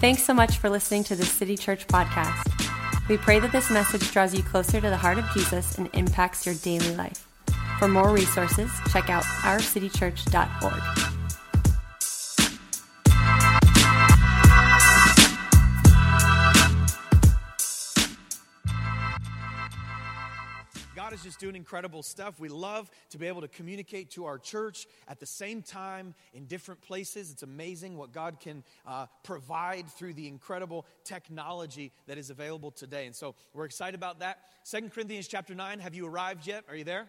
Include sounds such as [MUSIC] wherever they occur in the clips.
Thanks so much for listening to the City Church podcast. We pray that this message draws you closer to the heart of Jesus and impacts your daily life. For more resources, check out ourcitychurch.org. doing incredible stuff. We love to be able to communicate to our church at the same time in different places. It's amazing what God can uh, provide through the incredible technology that is available today. And so we're excited about that. Second Corinthians chapter 9, have you arrived yet? Are you there?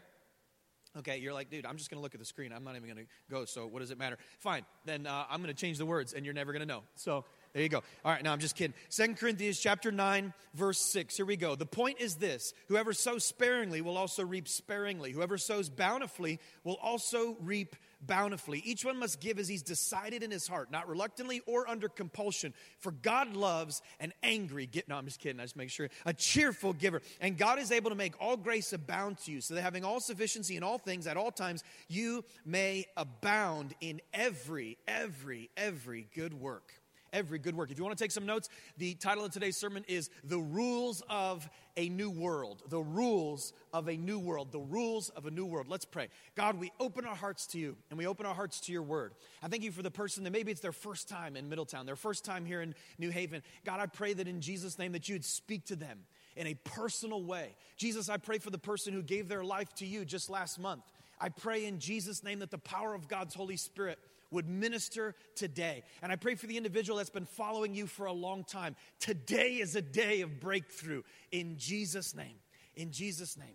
Okay, you're like, dude, I'm just going to look at the screen. I'm not even going to go, so what does it matter? Fine, then uh, I'm going to change the words, and you're never going to know. So there you go. All right, now I'm just kidding. Second Corinthians chapter 9, verse 6. Here we go. The point is this whoever sows sparingly will also reap sparingly. Whoever sows bountifully will also reap bountifully. Each one must give as he's decided in his heart, not reluctantly or under compulsion. For God loves an angry, get, no, I'm just kidding, I just make sure, a cheerful giver. And God is able to make all grace abound to you, so that having all sufficiency in all things at all times, you may abound in every, every, every good work every good work. If you want to take some notes, the title of today's sermon is The Rules of a New World. The Rules of a New World. The Rules of a New World. Let's pray. God, we open our hearts to you and we open our hearts to your word. I thank you for the person that maybe it's their first time in Middletown, their first time here in New Haven. God, I pray that in Jesus' name that you'd speak to them in a personal way. Jesus, I pray for the person who gave their life to you just last month. I pray in Jesus' name that the power of God's Holy Spirit would minister today. And I pray for the individual that's been following you for a long time. Today is a day of breakthrough in Jesus' name. In Jesus' name.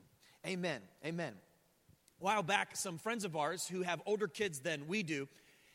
Amen. Amen. A while back, some friends of ours who have older kids than we do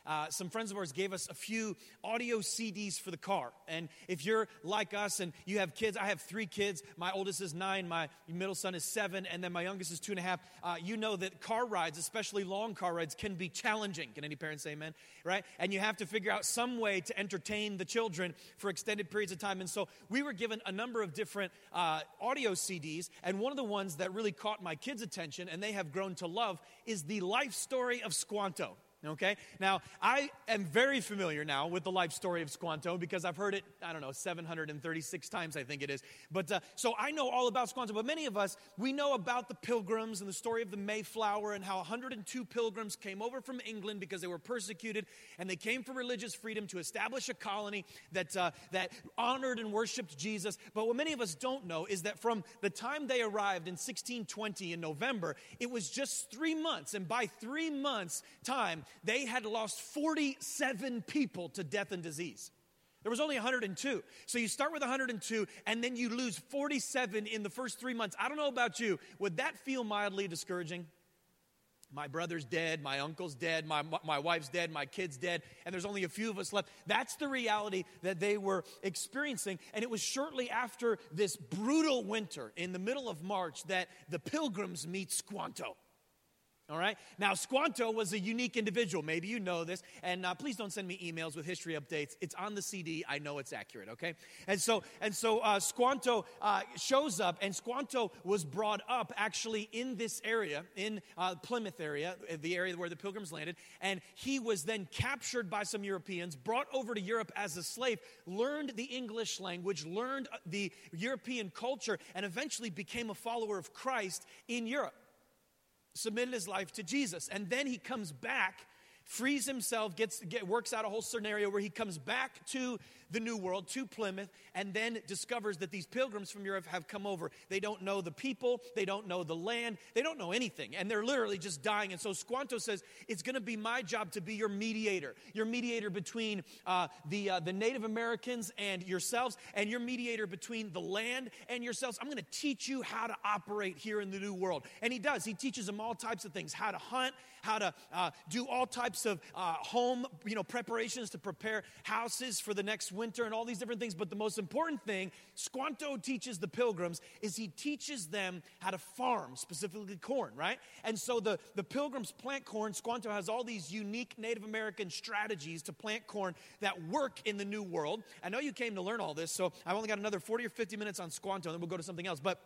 uh, some friends of ours gave us a few audio CDs for the car. And if you're like us and you have kids, I have three kids. My oldest is nine, my middle son is seven, and then my youngest is two and a half. Uh, you know that car rides, especially long car rides, can be challenging. Can any parents say amen? Right? And you have to figure out some way to entertain the children for extended periods of time. And so we were given a number of different uh, audio CDs, and one of the ones that really caught my kids' attention and they have grown to love is the life story of Squanto. Okay? Now, I am very familiar now with the life story of Squanto because I've heard it, I don't know, 736 times, I think it is. But uh, so I know all about Squanto, but many of us, we know about the pilgrims and the story of the Mayflower and how 102 pilgrims came over from England because they were persecuted and they came for religious freedom to establish a colony that, uh, that honored and worshiped Jesus. But what many of us don't know is that from the time they arrived in 1620 in November, it was just three months. And by three months' time, they had lost 47 people to death and disease. There was only 102. So you start with 102 and then you lose 47 in the first three months. I don't know about you. Would that feel mildly discouraging? My brother's dead, my uncle's dead, my, my wife's dead, my kid's dead, and there's only a few of us left. That's the reality that they were experiencing. And it was shortly after this brutal winter in the middle of March that the pilgrims meet Squanto. All right. Now, Squanto was a unique individual. Maybe you know this. And uh, please don't send me emails with history updates. It's on the CD. I know it's accurate. Okay. And so, and so uh, Squanto uh, shows up, and Squanto was brought up actually in this area, in uh, Plymouth area, uh, the area where the Pilgrims landed. And he was then captured by some Europeans, brought over to Europe as a slave, learned the English language, learned uh, the European culture, and eventually became a follower of Christ in Europe submitted his life to Jesus. And then he comes back, frees himself, gets, get, works out a whole scenario where he comes back to the New World to Plymouth and then discovers that these pilgrims from Europe have come over. They don't know the people, they don't know the land, they don't know anything, and they're literally just dying. And so Squanto says, It's going to be my job to be your mediator, your mediator between uh, the, uh, the Native Americans and yourselves, and your mediator between the land and yourselves. I'm going to teach you how to operate here in the New World. And he does. He teaches them all types of things how to hunt, how to uh, do all types of uh, home you know, preparations to prepare houses for the next winter and all these different things. But the most important thing Squanto teaches the pilgrims is he teaches them how to farm, specifically corn, right? And so the, the pilgrims plant corn. Squanto has all these unique Native American strategies to plant corn that work in the New World. I know you came to learn all this, so I've only got another 40 or 50 minutes on Squanto, and then we'll go to something else. But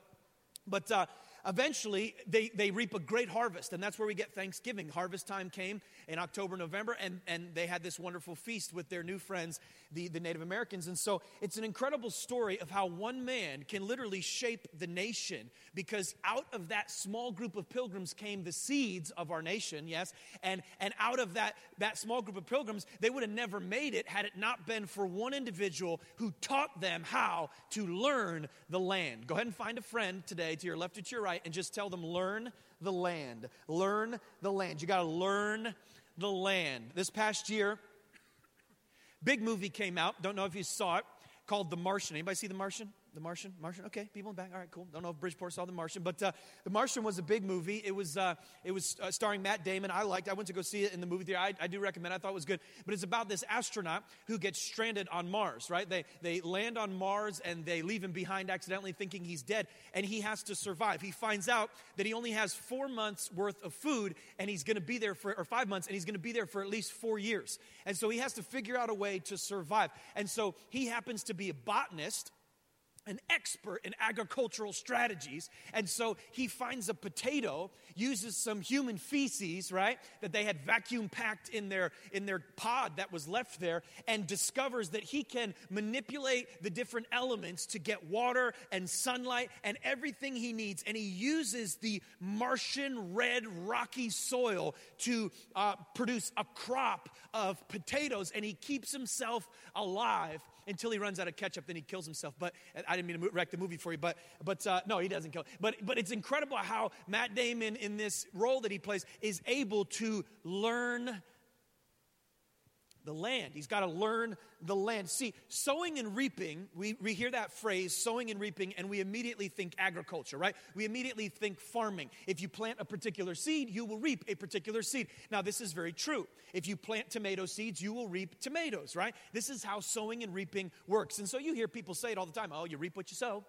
but uh, eventually they, they reap a great harvest and that's where we get thanksgiving. Harvest time came in october november and, and they had this wonderful feast with their new friends the, the native americans. And so it's an incredible story of how one man can literally shape the nation because out of that small group of pilgrims came the seeds of our nation yes? And, and out of that, that small group of pilgrims they would have never made it had it not been for one individual who taught them how to learn the land. Go ahead and find a friend today to your left or to your right and just tell them, learn the land. Learn the land. You got to learn the land. This past year, big movie came out. Don't know if you saw it, called The Martian. Anybody see The Martian? The Martian? Martian? Okay, people in the back. All right, cool. Don't know if Bridgeport saw The Martian, but uh, The Martian was a big movie. It was, uh, it was uh, starring Matt Damon. I liked it. I went to go see it in the movie theater. I, I, do recommend I thought it was good. But it's about this astronaut who gets stranded on Mars, right? They, they land on Mars and they leave him behind accidentally thinking he's dead, and he has to survive. He finds out that he only has four months worth of food, and he's going to be there for, or five months, and he's going to be there for at least four years. And so he has to figure out a way to survive. And so he happens to be a botanist an expert in agricultural strategies. And so he finds a potato, uses some human feces, right, that they had vacuum packed in their, in their pod that was left there, and discovers that he can manipulate the different elements to get water and sunlight and everything he needs. And he uses the Martian red rocky soil to uh, produce a crop of potatoes, and he keeps himself alive until he runs out of ketchup, then he kills himself. But I didn't mean to wreck the movie for you, but but uh, no, he doesn't kill. But but it's incredible how Matt Damon in this role that he plays is able to learn the land. He's got to learn the land. See, sowing and reaping, we, we hear that phrase, sowing and reaping, and we immediately think agriculture, right? We immediately think farming. If you plant a particular seed, you will reap a particular seed. Now, this is very true. If you plant tomato seeds, you will reap tomatoes, right? This is how sowing and reaping works. And so you hear people say it all the time oh, you reap what you sow.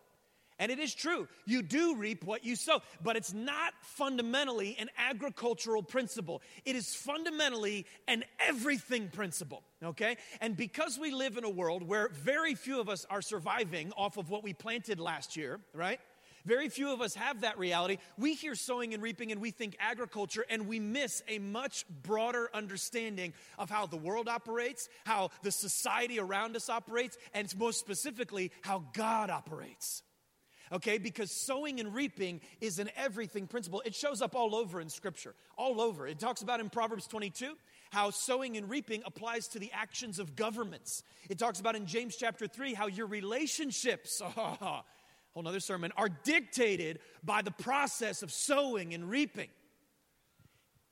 And it is true. You do reap what you sow. But it's not fundamentally an agricultural principle, it is fundamentally an everything principle. Okay? And because we live in a world where very few of us are surviving off of what we planted last year, right? Very few of us have that reality. We hear sowing and reaping and we think agriculture, and we miss a much broader understanding of how the world operates, how the society around us operates, and most specifically, how God operates okay? Because sowing and reaping is an everything principle. It shows up all over in Scripture, all over. It talks about in Proverbs 22 how sowing and reaping applies to the actions of governments. It talks about in James chapter 3 how your relationships, [LAUGHS] whole nother sermon, are dictated by the process of sowing and reaping.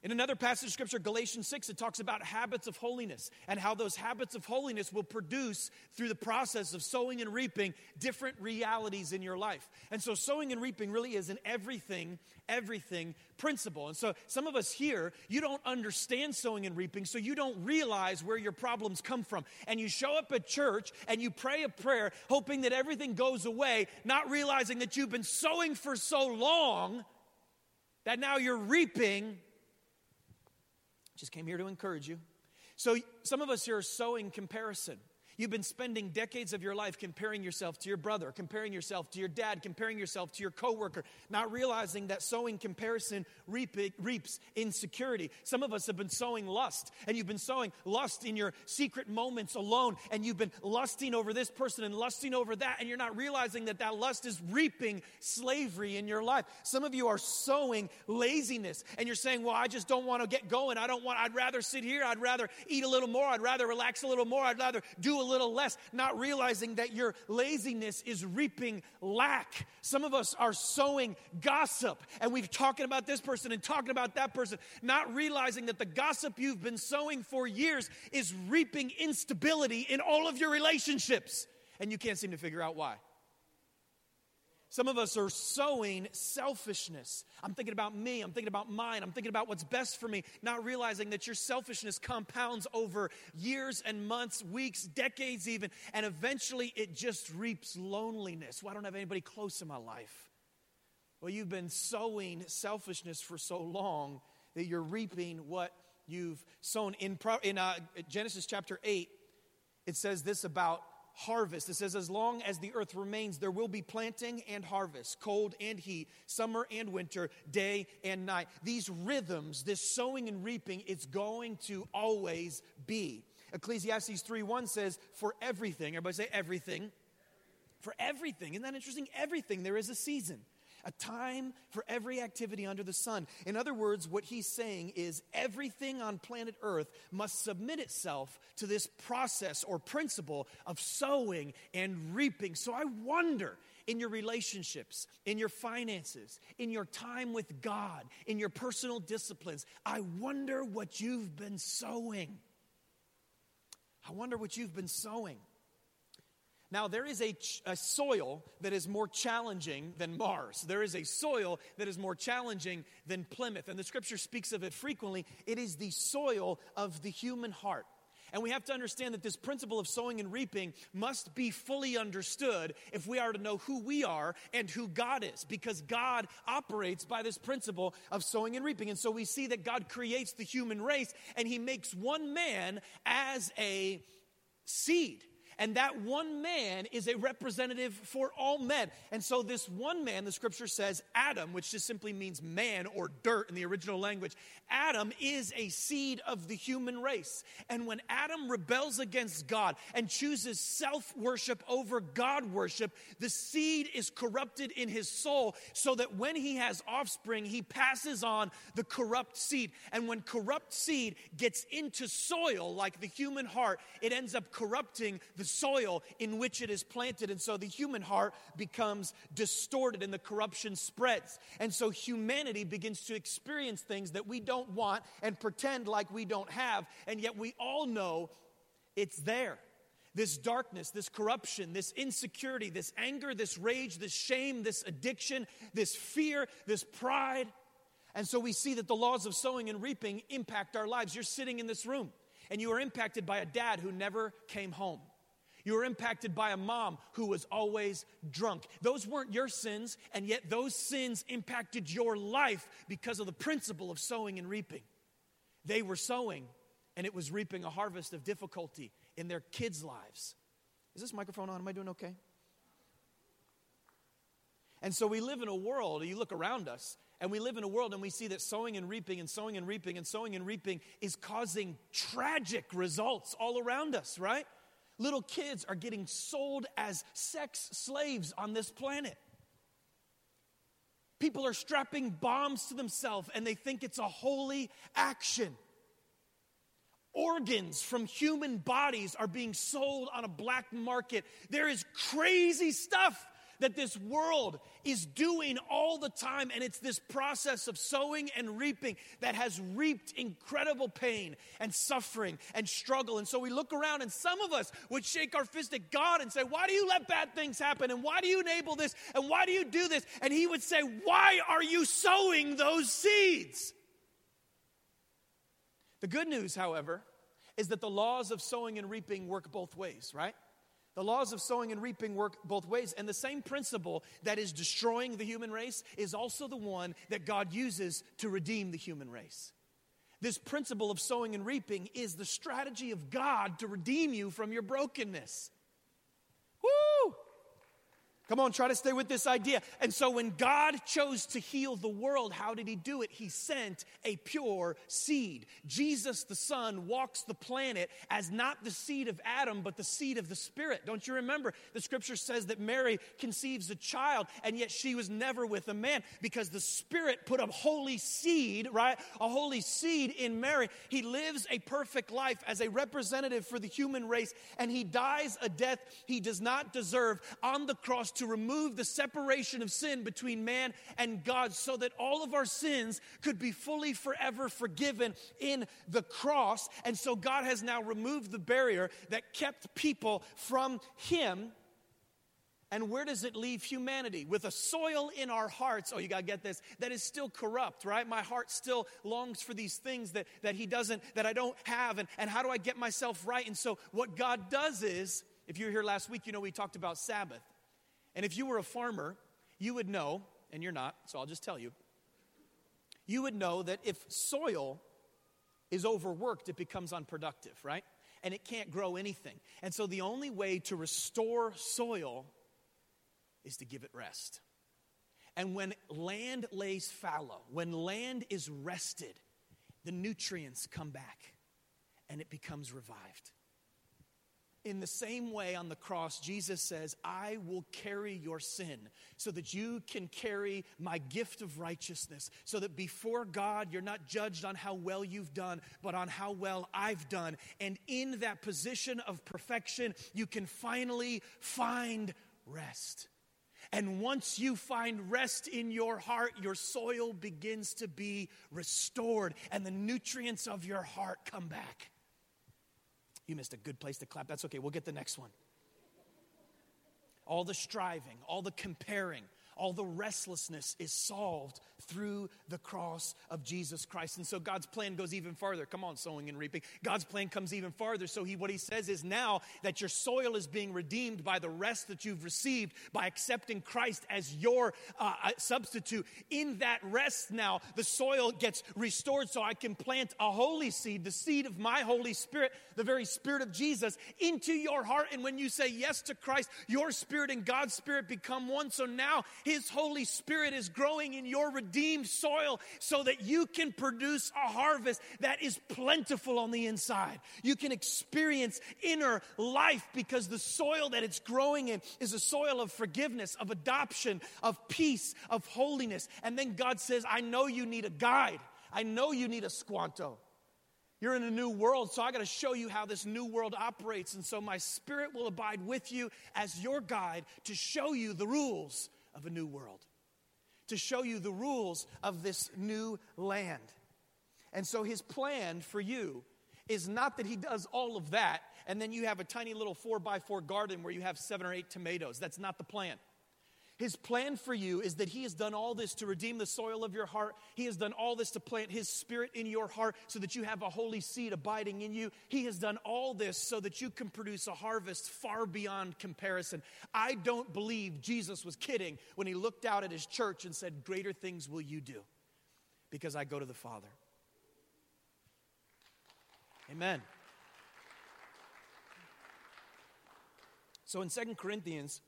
In another passage of scripture, Galatians 6, it talks about habits of holiness and how those habits of holiness will produce, through the process of sowing and reaping, different realities in your life. And so, sowing and reaping really is an everything, everything principle. And so, some of us here, you don't understand sowing and reaping, so you don't realize where your problems come from. And you show up at church and you pray a prayer, hoping that everything goes away, not realizing that you've been sowing for so long that now you're reaping just came here to encourage you. So, some of us here are sowing comparison. You've been spending decades of your life comparing yourself to your brother, comparing yourself to your dad, comparing yourself to your coworker, not realizing that sowing comparison reap, reaps insecurity. Some of us have been sowing lust, and you've been sowing lust in your secret moments alone, and you've been lusting over this person and lusting over that, and you're not realizing that that lust is reaping slavery in your life. Some of you are sowing laziness, and you're saying, Well, I just don't want to get going. I don't want, I'd rather sit here. I'd rather eat a little more. I'd rather relax a little more. I'd rather do a little less, not realizing that your laziness is reaping lack. Some of us are sowing gossip, and we've talking about this person and talking about that person, not realizing that the gossip you've been sowing for years is reaping instability in all of your relationships, and you can't seem to figure out why. Some of us are sowing selfishness. I'm thinking about me. I'm thinking about mine. I'm thinking about what's best for me, not realizing that your selfishness compounds over years and months, weeks, decades, even, and eventually it just reaps loneliness. I don't have anybody close in my life. Well, you've been sowing selfishness for so long that you're reaping what you've sown. In, in uh, Genesis chapter 8, it says this about harvest. It says, as long as the earth remains, there will be planting and harvest, cold and heat, summer and winter, day and night. These rhythms, this sowing and reaping, it's going to always be. Ecclesiastes 3 1 says, For everything, everybody say everything. For everything. Isn't that interesting? Everything, there is a season a time for every activity under the sun. In other words, what he's saying is everything on planet Earth must submit itself to this process or principle of sowing and reaping. So I wonder in your relationships, in your finances, in your time with God, in your personal disciplines, I wonder what you've been sowing. I wonder what you've been sowing. Now, there is a, a, soil that is more challenging than Mars. There is a soil that is more challenging than Plymouth. And the scripture speaks of it frequently. It is the soil of the human heart. And we have to understand that this principle of sowing and reaping must be fully understood if we are to know who we are and who God is, because God operates by this principle of sowing and reaping. And so we see that God creates the human race and he makes one man as a seed and that one man is a representative for all men. And so, this one man, the scripture says, Adam, which just simply means man or dirt in the original language, Adam is a seed of the human race. And when Adam rebels against God and chooses self worship over God worship, the seed is corrupted in his soul so that when he has offspring, he passes on the corrupt seed. And when corrupt seed gets into soil, like the human heart, it ends up corrupting the the soil in which it is planted. And so the human heart becomes distorted and the corruption spreads. And so humanity begins to experience things that we don't want and pretend like we don't have. And yet we all know it's there this darkness, this corruption, this insecurity, this anger, this rage, this shame, this addiction, this fear, this pride. And so we see that the laws of sowing and reaping impact our lives. You're sitting in this room and you are impacted by a dad who never came home. You were impacted by a mom who was always drunk. Those weren't your sins, and yet those sins impacted your life because of the principle of sowing and reaping. They were sowing, and it was reaping a harvest of difficulty in their kids' lives. Is this microphone on? Am I doing okay? And so we live in a world, you look around us, and we live in a world and we see that sowing and reaping and sowing and reaping and sowing and reaping is causing tragic results all around us, right? Little kids are getting sold as sex slaves on this planet. People are strapping bombs to themselves and they think it's a holy action. Organs from human bodies are being sold on a black market. There is crazy stuff that this world is doing all the time. And it's this process of sowing and reaping that has reaped incredible pain and suffering and struggle. And so we look around, and some of us would shake our fist at God and say, Why do you let bad things happen? And why do you enable this? And why do you do this? And He would say, Why are you sowing those seeds? The good news, however, is that the laws of sowing and reaping work both ways, right? The laws of sowing and reaping work both ways. And the same principle that is destroying the human race is also the one that God uses to redeem the human race. This principle of sowing and reaping is the strategy of God to redeem you from your brokenness. Woo! Come on, try to stay with this idea. And so, when God chose to heal the world, how did He do it? He sent a pure seed. Jesus, the Son, walks the planet as not the seed of Adam, but the seed of the Spirit. Don't you remember? The scripture says that Mary conceives a child, and yet she was never with a man because the Spirit put a holy seed, right? A holy seed in Mary. He lives a perfect life as a representative for the human race, and He dies a death He does not deserve on the cross to remove the separation of sin between man and God so that all of our sins could be fully forever forgiven in the cross. And so God has now removed the barrier that kept people from Him. And where does it leave humanity? With a soil in our hearts, oh, you gotta get this, that is still corrupt, right? My heart still longs for these things that, that He doesn't, that I don't have. And, and how do I get myself right? And so, what God does is, if you were here last week, you know we talked about Sabbath. And if you were a farmer, you would know, and you're not, so I'll just tell you, you would know that if soil is overworked, it becomes unproductive, right? and it can't grow anything. And so the only way to restore soil is to give it rest. And when land lays fallow, when land is rested, the nutrients come back and it becomes revived. In the same way on the cross, Jesus says, I will carry your sin so that you can carry my gift of righteousness, so that before God, you're not judged on how well you've done, but on how well I've done. And in that position of perfection, you can finally find rest. And once you find rest in your heart, your soil begins to be restored, and the nutrients of your heart come back. You missed a good place to clap. That's okay. We'll get the next one. All the striving, all the comparing, all the restlessness is solved through the cross of Jesus Christ. And so God's plan goes even farther. Come on, sowing and reaping. God's plan comes even farther. So he what he says is now that your soil is being redeemed by the rest that you've received by accepting Christ as your uh, uh substitute. In that rest now, the soil gets restored so I can plant a holy seed, the seed of my Holy Spirit, the very Spirit of Jesus, into your heart. And when you say yes to Christ, your spirit and God's spirit become one. So now his Holy Spirit is growing in your redeemed soil so that you can produce a harvest that is plentiful on the inside. You can experience inner life because the soil that it's growing in is a soil of forgiveness, of adoption, of peace, of holiness. And then God says, I know you need a guide. I know you need a squanto. You're in a new world, so I got to show you how this new world operates. And so my spirit will abide with you as your guide to show you the rules of a new world, to show you the rules of this new land. And so his plan for you is not that he does all of that and then you have a tiny little four by four garden where you have seven or eight tomatoes. That's not the plan. His plan for you is that He has done all this to redeem the soil of your heart. He has done all this to plant His Spirit in your heart so that you have a holy seed abiding in you. He has done all this so that you can produce a harvest far beyond comparison. I don't believe Jesus was kidding when He looked out at His church and said, Greater things will you do because I go to the Father. Amen. So in Second Corinthians,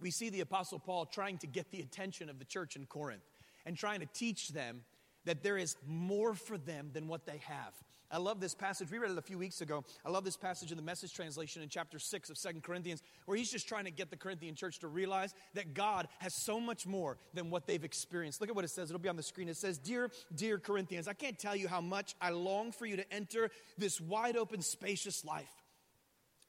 we see the Apostle Paul trying to get the attention of the church in Corinth and trying to teach them that there is more for them than what they have. I love this passage. We read it a few weeks ago. I love this passage in the message translation in chapter 6 of Second Corinthians, where he's just trying to get the Corinthian church to realize that God has so much more than what they've experienced. Look at what it says. It'll be on the screen. It says, Dear, dear Corinthians, I can't tell you how much I long for you to enter this wide open, spacious life.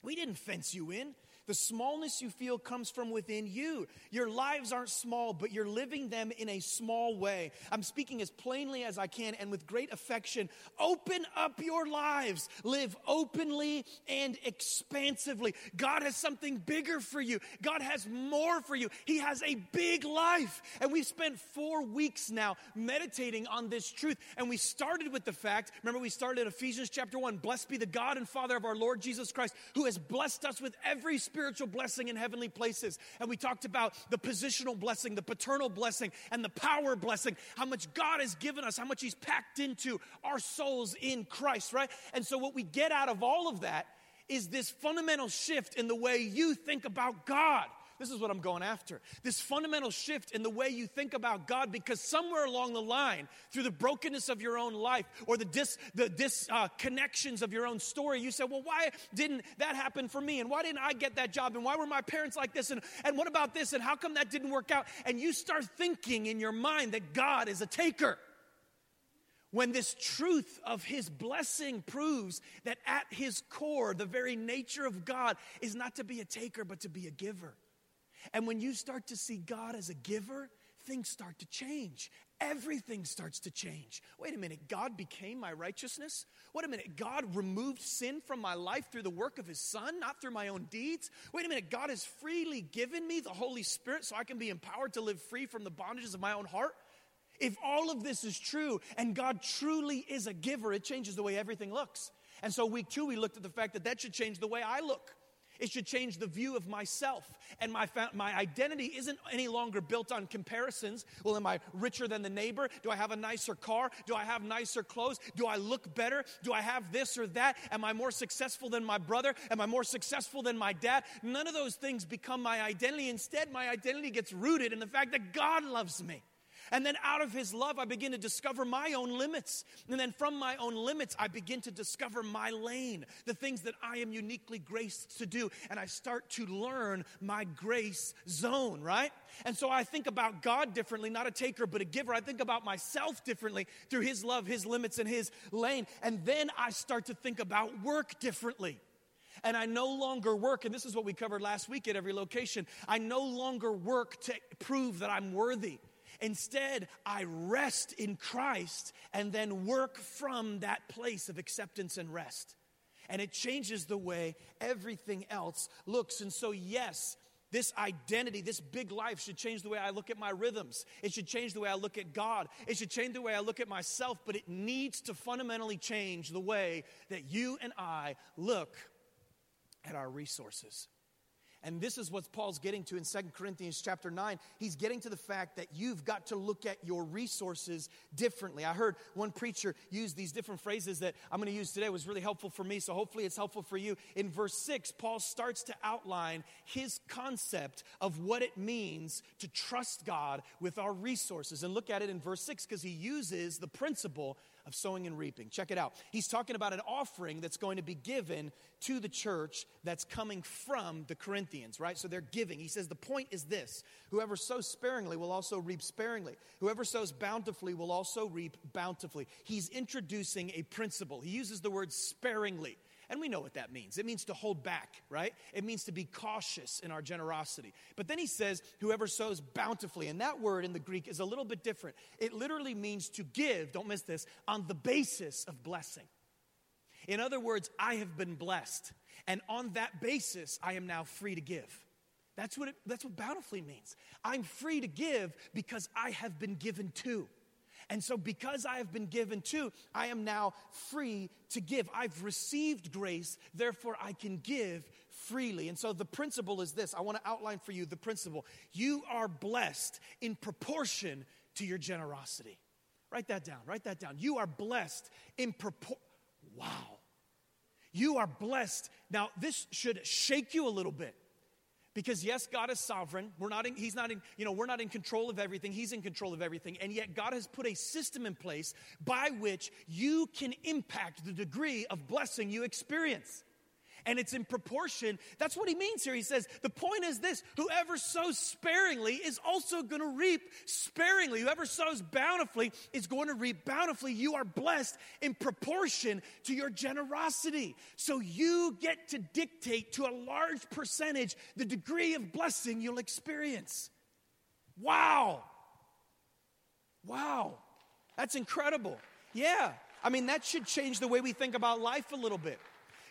We didn't fence you in. The smallness you feel comes from within you. Your lives aren't small, but you're living them in a small way. I'm speaking as plainly as I can and with great affection. Open up your lives. Live openly and expansively. God has something bigger for you. God has more for you. He has a big life. And we've spent four weeks now meditating on this truth. And we started with the fact, remember, we started Ephesians chapter 1 Blessed be the God and Father of our Lord Jesus Christ, who has blessed us with every spiritual blessing in heavenly places. And we talked about the positional blessing, the paternal blessing, and the power blessing, how much God has given us, how much He's packed into our souls in Christ, right? And so, what we get out of all of that is this fundamental shift in the way you think about God. This is what I'm going after. This fundamental shift in the way you think about God, because somewhere along the line, through the brokenness of your own life or the dis, the disconnections uh, of your own story, you said, Well, why didn't that happen for me? And why didn't I get that job? And why were my parents like this? And, and what about this? And how come that didn't work out? And you start thinking in your mind that God is a taker when this truth of his blessing proves that at his core, the very nature of God is not to be a taker, but to be a giver. And when you start to see God as a giver, things start to change. Everything starts to change. Wait a minute, God became my righteousness? Wait a minute, God removed sin from my life through the work of His Son, not through my own deeds? Wait a minute, God has freely given me the Holy Spirit so I can be empowered to live free from the bondages of my own heart? If all of this is true and God truly is a giver, it changes the way everything looks. And so, week two, we looked at the fact that that should change the way I look. It should change the view of myself. And my, fa- my identity isn't any longer built on comparisons. Well, am I richer than the neighbor? Do I have a nicer car? Do I have nicer clothes? Do I look better? Do I have this or that? Am I more successful than my brother? Am I more successful than my dad? None of those things become my identity. Instead, my identity gets rooted in the fact that God loves me. And then out of his love, I begin to discover my own limits. And then from my own limits, I begin to discover my lane, the things that I am uniquely graced to do. And I start to learn my grace zone, right? And so I think about God differently, not a taker, but a giver. I think about myself differently through his love, his limits, and his lane. And then I start to think about work differently. And I no longer work, and this is what we covered last week at every location. I no longer work to prove that I'm worthy. Instead, I rest in Christ and then work from that place of acceptance and rest. And it changes the way everything else looks. And so, yes, this identity, this big life should change the way I look at my rhythms. It should change the way I look at God. It should change the way I look at myself, but it needs to fundamentally change the way that you and I look at our resources. And this is what Paul's getting to in Second Corinthians chapter 9. He's getting to the fact that you've got to look at your resources differently. I heard one preacher use these different phrases that I'm going to use today. It was really helpful for me, so hopefully it's helpful for you. In verse 6, Paul starts to outline his concept of what it means to trust God with our resources. And look at it in verse 6 because he uses the principle of sowing and reaping. Check it out. He's talking about an offering that's going to be given to the church that's coming from the Corinthians, right? So they're giving. He says the point is this whoever sows sparingly will also reap sparingly, whoever sows bountifully will also reap bountifully. He's introducing a principle. He uses the word sparingly. And we know what that means. It means to hold back, right? It means to be cautious in our generosity. But then he says, whoever sows bountifully. And that word in the Greek is a little bit different. It literally means to give, don't miss this, on the basis of blessing. In other words, I have been blessed. And on that basis, I am now free to give. That's what, it, that's what bountifully means. I'm free to give because I have been given to. And so, because I have been given to, I am now free to give. I've received grace, therefore, I can give freely. And so, the principle is this I want to outline for you the principle. You are blessed in proportion to your generosity. Write that down. Write that down. You are blessed in proportion. Wow. You are blessed. Now, this should shake you a little bit. Because yes, God is sovereign. We're not in, he's not in, you know, we're not in control of everything. He's in control of everything. And yet God has put a system in place by which you can impact the degree of blessing you experience and it's in proportion. That's what he means here. He says, the point is this whoever sows sparingly is also going to reap sparingly. Whoever sows bountifully is going to reap bountifully. You are blessed in proportion to your generosity. So you get to dictate to a large percentage the degree of blessing you'll experience. Wow. Wow. That's incredible. Yeah. I mean, that should change the way we think about life a little bit.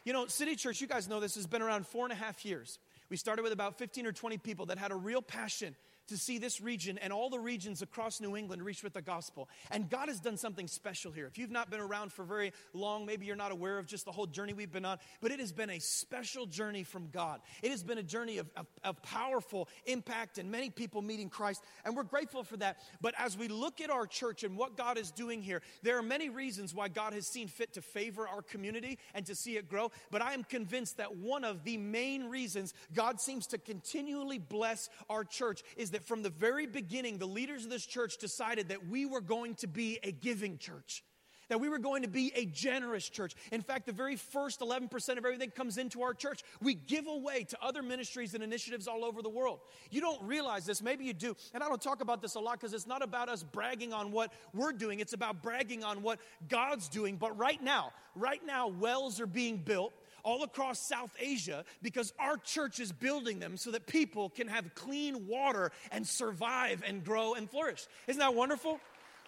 You know, City Church, you guys know this, has been around four and a half years. We started with about 15 or 20 people that had a real passion to see this region and all the regions across New England reached with the gospel. And God has done something special here. If you've not been around for very long, maybe you're not aware of just the whole journey we've been on, but it has been a special journey from God. It has been a journey of, of, of powerful impact and many people meeting Christ, and we're grateful for that. But as we look at our church and what God is doing here, there are many reasons why God has seen fit to favor our community and to see it grow. But I am convinced that one of the main reasons God seems to continually bless our church is that that from the very beginning, the leaders of this church decided that we were going to be a giving church that we were going to be a generous church. In fact, the very first 11% of everything comes into our church. We give away to other ministries and initiatives all over the world. You don't realize this, maybe you do. And I don't talk about this a lot because it's not about us bragging on what we're doing, it's about bragging on what God's doing. But right now, right now, wells are being built all across South Asia because our church is building them so that people can have clean water and survive and grow and flourish. Isn't that wonderful?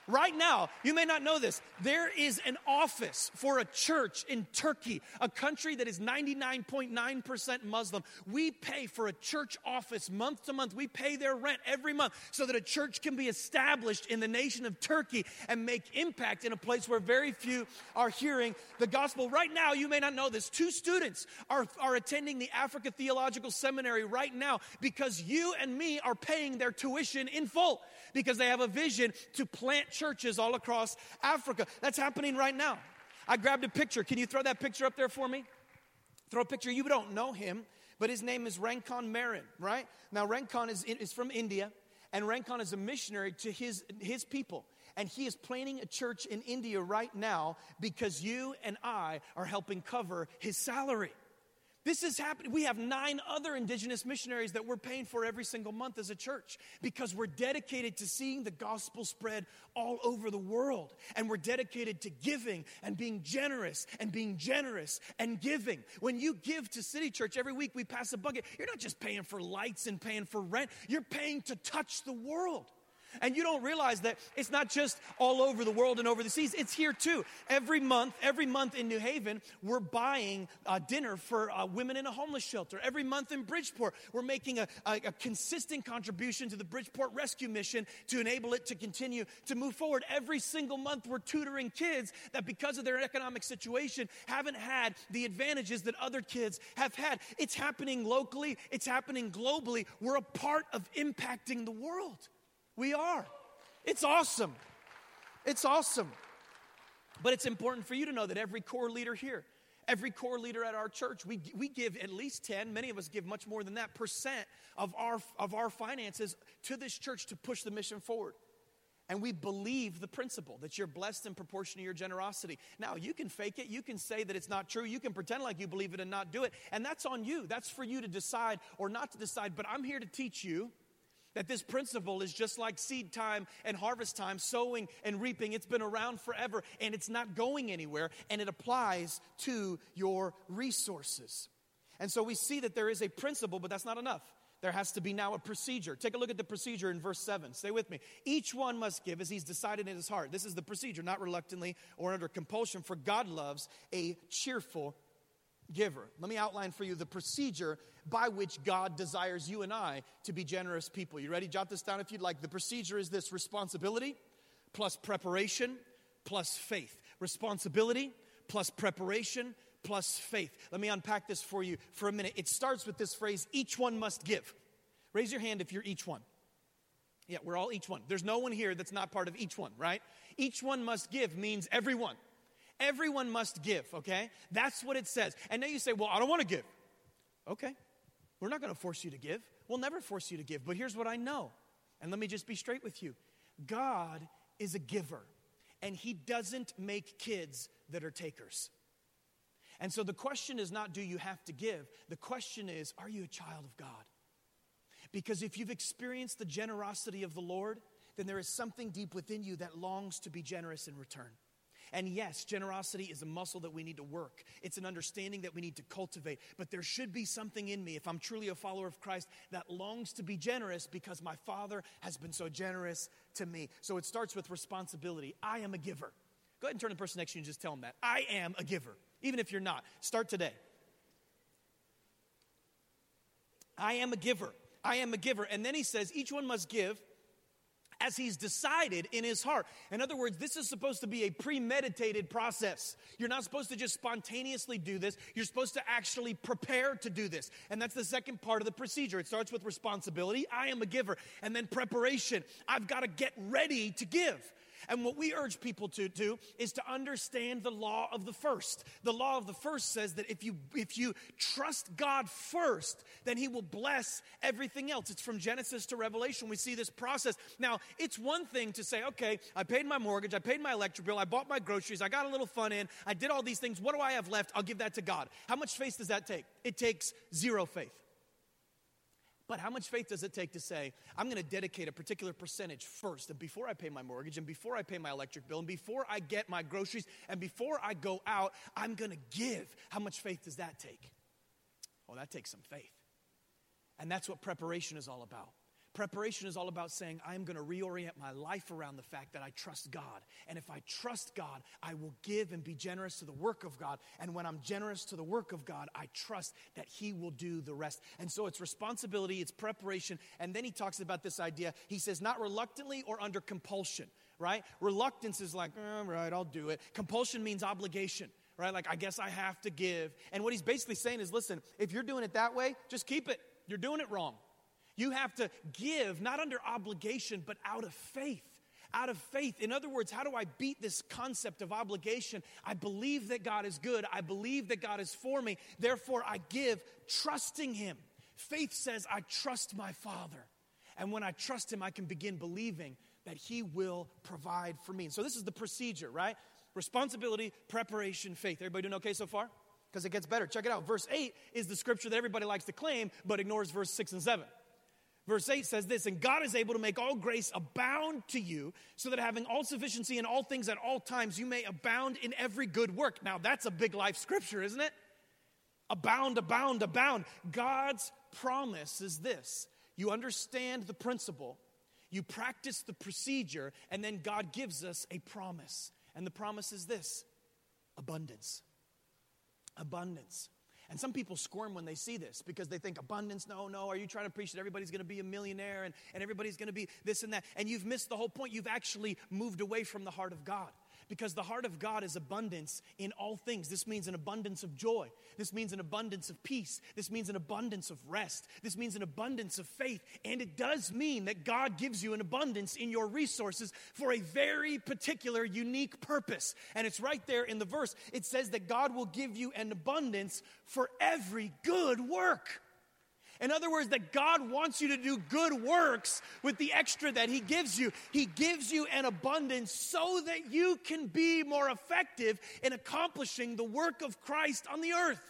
Right now, you may not know this, there is an office for a church in Turkey, a country that is 99.9% Muslim. We pay for a church office month to month. We pay their rent every month so that a church can be established in the nation of Turkey and make impact in a place where very few are hearing the gospel. Right now, you may not know this, two students are, are attending the Africa Theological Seminary right now because you and me are paying their tuition in full because they have a vision to plant churches all across Africa. That's happening right now. I grabbed a picture. Can you throw that picture up there for me? Throw a picture. You don't know him, but his name is Rankon Marin, right? Now, Rankon is, is from India, and Rankon is a missionary to his, his people. And he is planning a church in India right now because you and I are helping cover his salary. This is happening. We have nine other indigenous missionaries that we're paying for every single month as a church because we're dedicated to seeing the gospel spread all over the world. And we're dedicated to giving and being generous and being generous and giving. When you give to City Church every week, we pass a bucket. You're not just paying for lights and paying for rent, you're paying to touch the world. And you don't realize that it's not just all over the world and over the seas, it's here too. Every month, every month in New Haven, we're buying uh, dinner for uh, women in a homeless shelter. Every month in Bridgeport, we're making a, a, a consistent contribution to the Bridgeport Rescue Mission to enable it to continue to move forward. Every single month, we're tutoring kids that because of their economic situation haven't had the advantages that other kids have had. It's happening locally, it's happening globally. We're a part of impacting the world. We are. It's awesome. It's awesome. But it's important for you to know that every core leader here, every core leader at our church, we, we give at least 10, many of us give much more than that, percent of our, of our finances to this church to push the mission forward. And we believe the principle that you're blessed in proportion to your generosity. Now, you can fake it. You can say that it's not true. You can pretend like you believe it and not do it. And that's on you. That's for you to decide or not to decide. But I'm here to teach you that this principle is just like seed time and harvest time, sowing and reaping. It's been around forever and it's not going anywhere, and it applies to your resources. And so we see that there is a principle, but that's not enough. There has to be now a procedure. Take a look at the procedure in verse 7. Stay with me. Each one must give as he's decided in his heart. This is the procedure, not reluctantly or under compulsion, for God loves a cheerful giver. Let me outline for you the procedure by which God desires you and I to be generous people. You ready? Jot this down if you'd like. The procedure is this responsibility plus preparation plus faith. Responsibility plus preparation plus faith. Let me unpack this for you for a minute. It starts with this phrase each one must give. Raise your hand if you're each one. Yeah, we're all each one. There's no one here that's not part of each one, right? Each one must give means everyone. Everyone must give, okay? That's what it says. And now you say, well, I don't want to give. Okay, we're not going to force you to give. We'll never force you to give. But here's what I know. And let me just be straight with you God is a giver, and He doesn't make kids that are takers. And so the question is not, do you have to give? The question is, are you a child of God? Because if you've experienced the generosity of the Lord, then there is something deep within you that longs to be generous in return. And yes, generosity is a muscle that we need to work. It's an understanding that we need to cultivate. But there should be something in me, if I'm truly a follower of Christ, that longs to be generous because my Father has been so generous to me. So it starts with responsibility. I am a giver. Go ahead and turn to the person next to you and just tell them that. I am a giver, even if you're not. Start today. I am a giver. I am a giver. And then he says, each one must give as he's decided in his heart. In other words, this is supposed to be a premeditated process. You're not supposed to just spontaneously do this, you're supposed to actually prepare to do this. And that's the second part of the procedure. It starts with responsibility I am a giver, and then preparation. I've got to get ready to give. And what we urge people to do is to understand the law of the first. The law of the first says that if you if you trust God first, then he will bless everything else. It's from Genesis to Revelation. We see this process. Now, it's one thing to say, okay, I paid my mortgage, I paid my electric bill, I bought my groceries, I got a little fun in, I did all these things. What do I have left? I'll give that to God. How much faith does that take? It takes zero faith. But how much faith does it take to say, I'm going to dedicate a particular percentage first, and before I pay my mortgage, and before I pay my electric bill, and before I get my groceries, and before I go out, I'm going to give? How much faith does that take? Well, that takes some faith. And that's what preparation is all about. Preparation is all about saying, I'm going to reorient my life around the fact that I trust God. And if I trust God, I will give and be generous to the work of God. And when I'm generous to the work of God, I trust that He will do the rest. And so it's responsibility, it's preparation. And then he talks about this idea. He says, not reluctantly or under compulsion, right? Reluctance is like, all right, I'll do it. Compulsion means obligation right? Like, I guess I have to give. And what he's basically saying is listen, if you're doing it that way, just keep it. You're doing it wrong. You have to give, not under obligation, but out of faith. Out of faith. In other words, how do I beat this concept of obligation? I believe that God is good. I believe that God is for me. Therefore, I give, trusting Him. Faith says, I trust my Father. And when I trust Him, I can begin believing that He will provide for me. And so, this is the procedure, right? Responsibility, preparation, faith. Everybody doing okay so far? Because it gets better. Check it out. Verse 8 is the scripture that everybody likes to claim, but ignores verse 6 and 7. Verse 8 says this, and God is able to make all grace abound to you, so that having all sufficiency in all things at all times, you may abound in every good work. Now, that's a big life scripture, isn't it? Abound, abound, abound. God's promise is this you understand the principle, you practice the procedure, and then God gives us a promise. And the promise is this abundance. Abundance. And some people squirm when they see this because they think abundance, no, no, are you trying to preach that everybody's going to be a millionaire and, and everybody's going to be this and that? And you've missed the whole point. You've actually moved away from the heart of God because the heart of God is abundance in all things. This means an abundance of joy. This means an abundance of peace. This means an abundance of rest. This means an abundance of faith. And it does mean that God gives you an abundance in your resources for a very particular, unique purpose. And it's right there in the verse. It says that God will give you an abundance for every good work. In other words, that God wants you to do good works with the extra that He gives you. He gives you an abundance so that you can be more effective in accomplishing the work of Christ on the earth.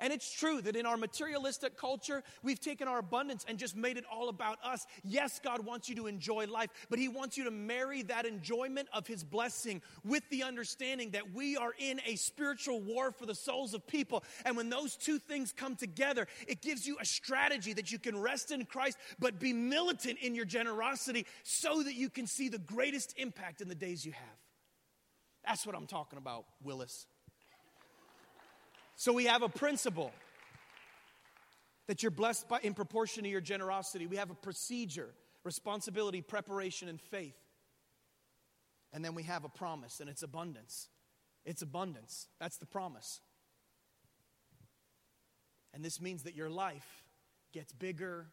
And it's true that in our materialistic culture, we've taken our abundance and just made it all about us. Yes, God wants you to enjoy life, but He wants you to marry that enjoyment of His blessing with the understanding that we are in a spiritual war for the souls of people. And when those two things come together, it gives you a strategy that you can rest in Christ, but be militant in your generosity so that you can see the greatest impact in the days you have. That's what I'm talking about, Willis. So we have a principle that you're blessed by in proportion to your generosity. We have a procedure, responsibility, preparation, and faith. And then we have a promise, and it's abundance. It's abundance. That's the promise. And this means that your life gets bigger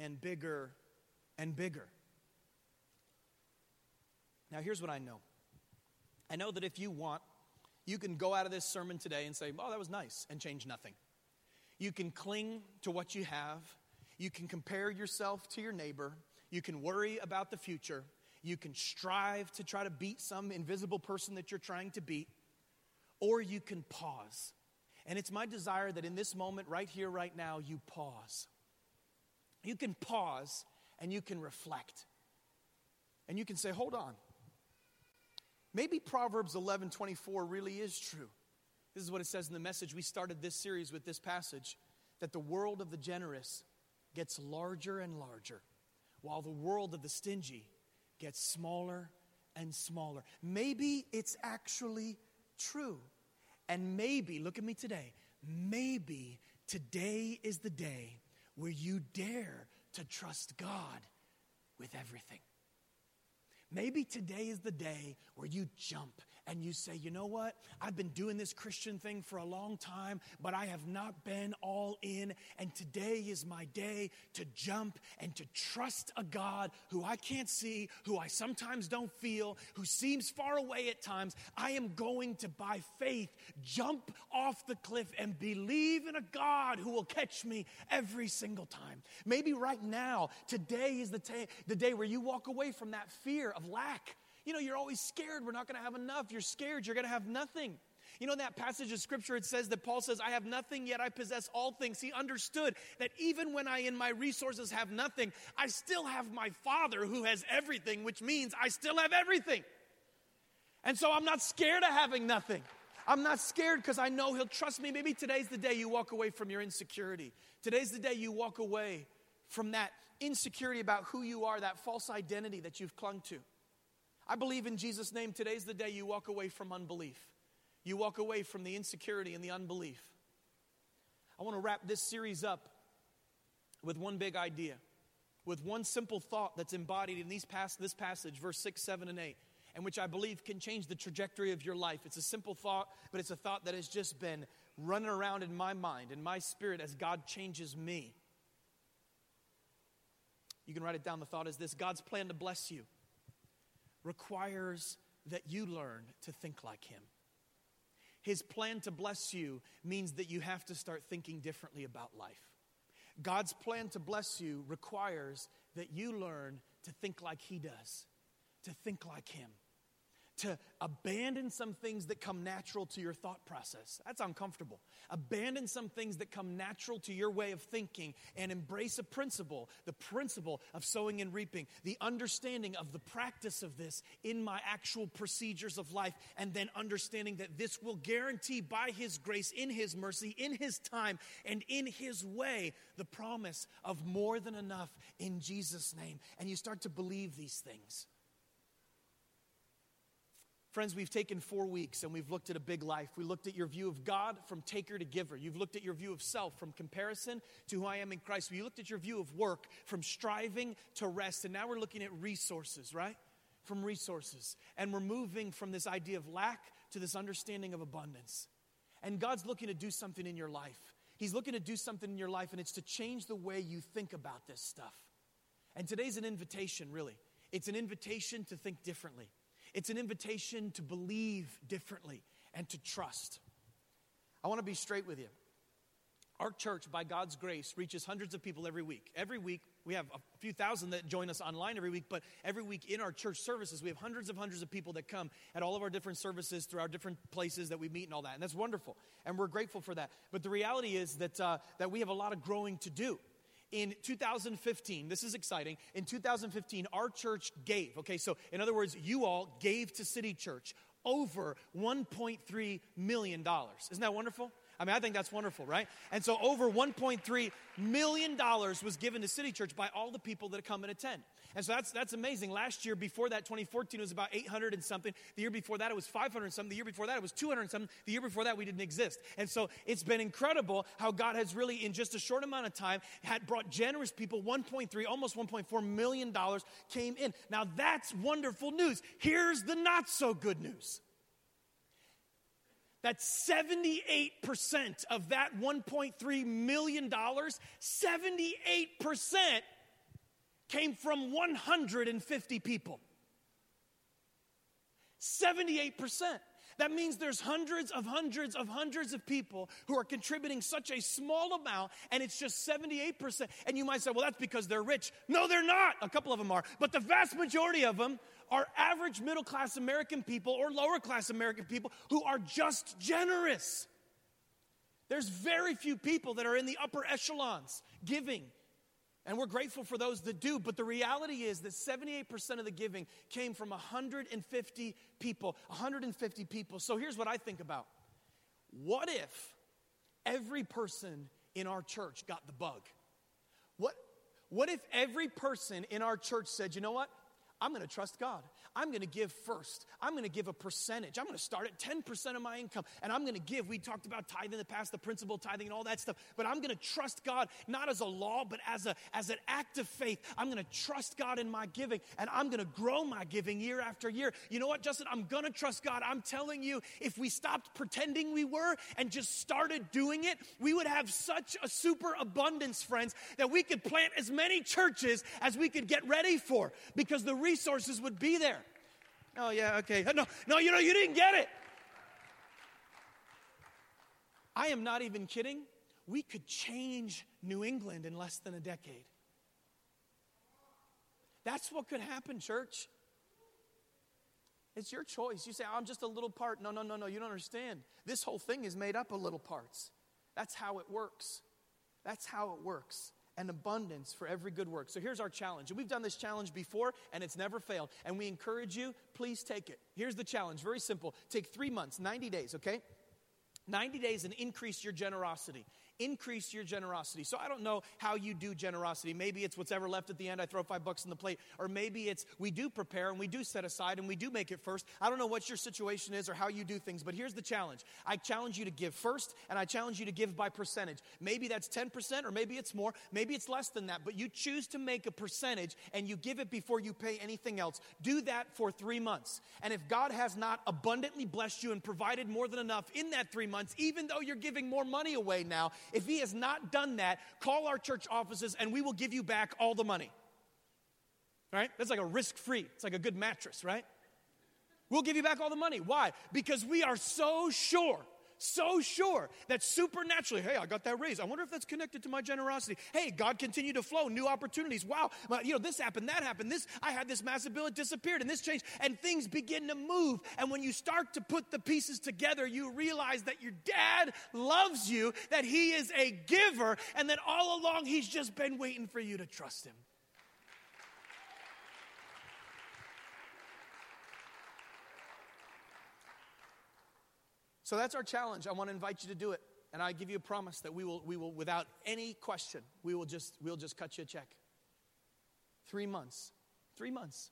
and bigger and bigger. Now, here's what I know I know that if you want you can go out of this sermon today and say, oh, that was nice, and change nothing. You can cling to what you have. You can compare yourself to your neighbor. You can worry about the future. You can strive to try to beat some invisible person that you're trying to beat. Or you can pause. And it's my desire that in this moment, right here, right now, you pause. You can pause and you can reflect. And you can say, hold on. Maybe Proverbs 11 24 really is true. This is what it says in the message. We started this series with this passage that the world of the generous gets larger and larger, while the world of the stingy gets smaller and smaller. Maybe it's actually true. And maybe, look at me today, maybe today is the day where you dare to trust God with everything. Maybe today is the day where you jump and you say, you know what? I've been doing this Christian thing for a long time, but I have not been all in. And today is my day to jump and to trust a God who I can't see, who I sometimes don't feel, who seems far away at times. I am going to, by faith, jump off the cliff and believe in a God who will catch me every single time. Maybe right now, today is the, t- the day where you walk away from that fear of lack you know, you're always scared we're not going to have enough. You're scared you're going to have nothing. You know, in that passage of scripture, it says that Paul says, I have nothing, yet I possess all things. He understood that even when I in my resources have nothing, I still have my Father who has everything, which means I still have everything. And so I'm not scared of having nothing. I'm not scared because I know He'll trust me. Maybe today's the day you walk away from your insecurity. Today's the day you walk away from that insecurity about who you are, that false identity that you've clung to. I believe in Jesus' name, today's the day you walk away from unbelief. You walk away from the insecurity and the unbelief. I want to wrap this series up with one big idea, with one simple thought that's embodied in these past, this passage, verse 6, 7, and 8, and which I believe can change the trajectory of your life. It's a simple thought, but it's a thought that has just been running around in my mind, in my spirit, as God changes me. You can write it down. The thought is this God's plan to bless you requires that you learn to think like Him. His plan to bless you means that you have to start thinking differently about life. God's plan to bless you requires that you learn to think like He does, to think like Him to abandon some things that come natural to your thought process. That's uncomfortable. Abandon some things that come natural to your way of thinking and embrace a principle, the principle of sowing and reaping, the understanding of the practice of this in my actual procedures of life, and then understanding that this will guarantee by His grace, in His mercy, in His time, and in His way the promise of more than enough in Jesus' name. And you start to believe these things. Friends, we've taken four weeks and we've looked at a big life. We looked at your view of God from taker to giver. You've looked at your view of self from comparison to who I am in Christ. We looked at your view of work from striving to rest. And now we're looking at resources, right? From resources. And we're moving from this idea of lack to this understanding of abundance. And God's looking to do something in your life. He's looking to do something in your life, and it's to change the way you think about this stuff. And today's an invitation, really. It's an invitation to think differently. It's an invitation to believe differently and to trust. I want to be straight with you. Our church, by God's grace, reaches hundreds of people every week. Every week, we have a few thousand that join us online every week, but every week in our church services, we have hundreds of hundreds of people that come at all of our different services through our different places that we meet and all that. And that's wonderful. And we're grateful for that. But the reality is that, uh, that we have a lot of growing to do in 2015, this is exciting. In 2015, our church gave, okay, so in other words, you all gave to City Church over $1.3 million. Isn't that wonderful? I mean, I think that's wonderful, right? And so over $1.3 million was given to City Church by all the people that come and attend. And so that's, that's amazing. Last year, before that, 2014, was about 800 and something. The year before that, it was 500 and something. The year before that, it was 200 and something. The year before that, we didn't exist. And so it's been incredible how God has really, in just a short amount of time, had brought generous people, 1.3, almost 1.4 million dollars came in. Now that's wonderful news. Here's the not so good news that 78% of that $1.3 million, 78% came from 150 people. 78%. That means there's hundreds of hundreds of hundreds of people who are contributing such a small amount, and it's just 78%. And you might say, well, that's because they're rich. No, they're not. A couple of them are. But the vast majority of them are average middle class American people or lower class American people who are just generous. There's very few people that are in the upper echelons giving and we're grateful for those that do, but the reality is that 78% of the giving came from 150 people. 150 people. So here's what I think about what if every person in our church got the bug? What, what if every person in our church said, you know what? I'm going to trust God. I'm going to give first. I'm going to give a percentage. I'm going to start at 10% of my income and I'm going to give. We talked about tithing in the past, the principle tithing and all that stuff, but I'm going to trust God not as a law, but as, a, as an act of faith. I'm going to trust God in my giving and I'm going to grow my giving year after year. You know what, Justin? I'm going to trust God. I'm telling you, if we stopped pretending we were and just started doing it, we would have such a super abundance, friends, that we could plant as many churches as we could get ready for because the resources would be there. Oh, yeah, okay. No, no, you know, you didn't get it. I am not even kidding. We could change New England in less than a decade. That's what could happen, church. It's your choice. You say, I'm just a little part. No, no, no, no. You don't understand. This whole thing is made up of little parts. That's how it works. That's how it works and abundance for every good work. So here's our challenge. And we've done this challenge before and it's never failed. And we encourage you, please take it. Here's the challenge very simple. Take three months, 90 days, okay? 90 days and increase your generosity. Increase your generosity. So I don't know how you do generosity. Maybe it's what's ever left at the end. I throw five bucks in the plate. Or maybe it's we do prepare and we do set aside and we do make it first. I don't know what your situation is or how you do things, but here's the challenge. I challenge you to give first and I challenge you to give by percentage. Maybe that's 10% or maybe it's more. Maybe it's less than that, but you choose to make a percentage and you give it before you pay anything else. Do that for three months. And if God has not abundantly blessed you and provided more than enough in that three months, even though you're giving more money away now, if He has not done that, call our church offices and we will give you back all the money. Right? That's like a risk free, it's like a good mattress, right? We'll give you back all the money. Why? Because we are so sure so sure that supernaturally, hey, I got that raise. I wonder if that's connected to my generosity. Hey, God continued to flow, new opportunities. Wow, you know, this happened, that happened. This, I had this massive bill, it disappeared, and this changed, and things begin to move. And when you start to put the pieces together, you realize that your dad loves you, that he is a giver, and that all along he's just been waiting for you to trust him. So that's our challenge. I want to invite you to do it. And I give you a promise that we will, we will without any question, we will just, we'll just cut you a check. Three months. Three months.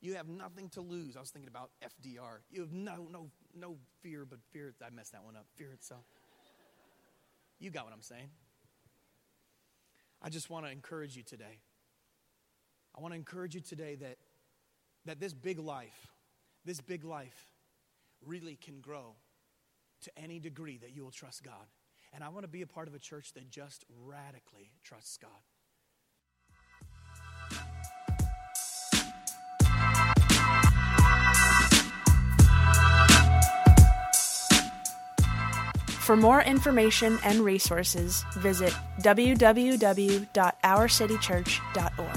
You have nothing to lose. I was thinking about FDR. You have no, no, no fear, but fear, I messed that one up. Fear itself. You got what I'm saying. I just want to encourage you today. I want to encourage you today that, that this big life, this big life really can grow to any degree that you will trust God. And I want to be a part of a church that just radically trusts God. For more information and resources, visit www.ourcitychurch.org.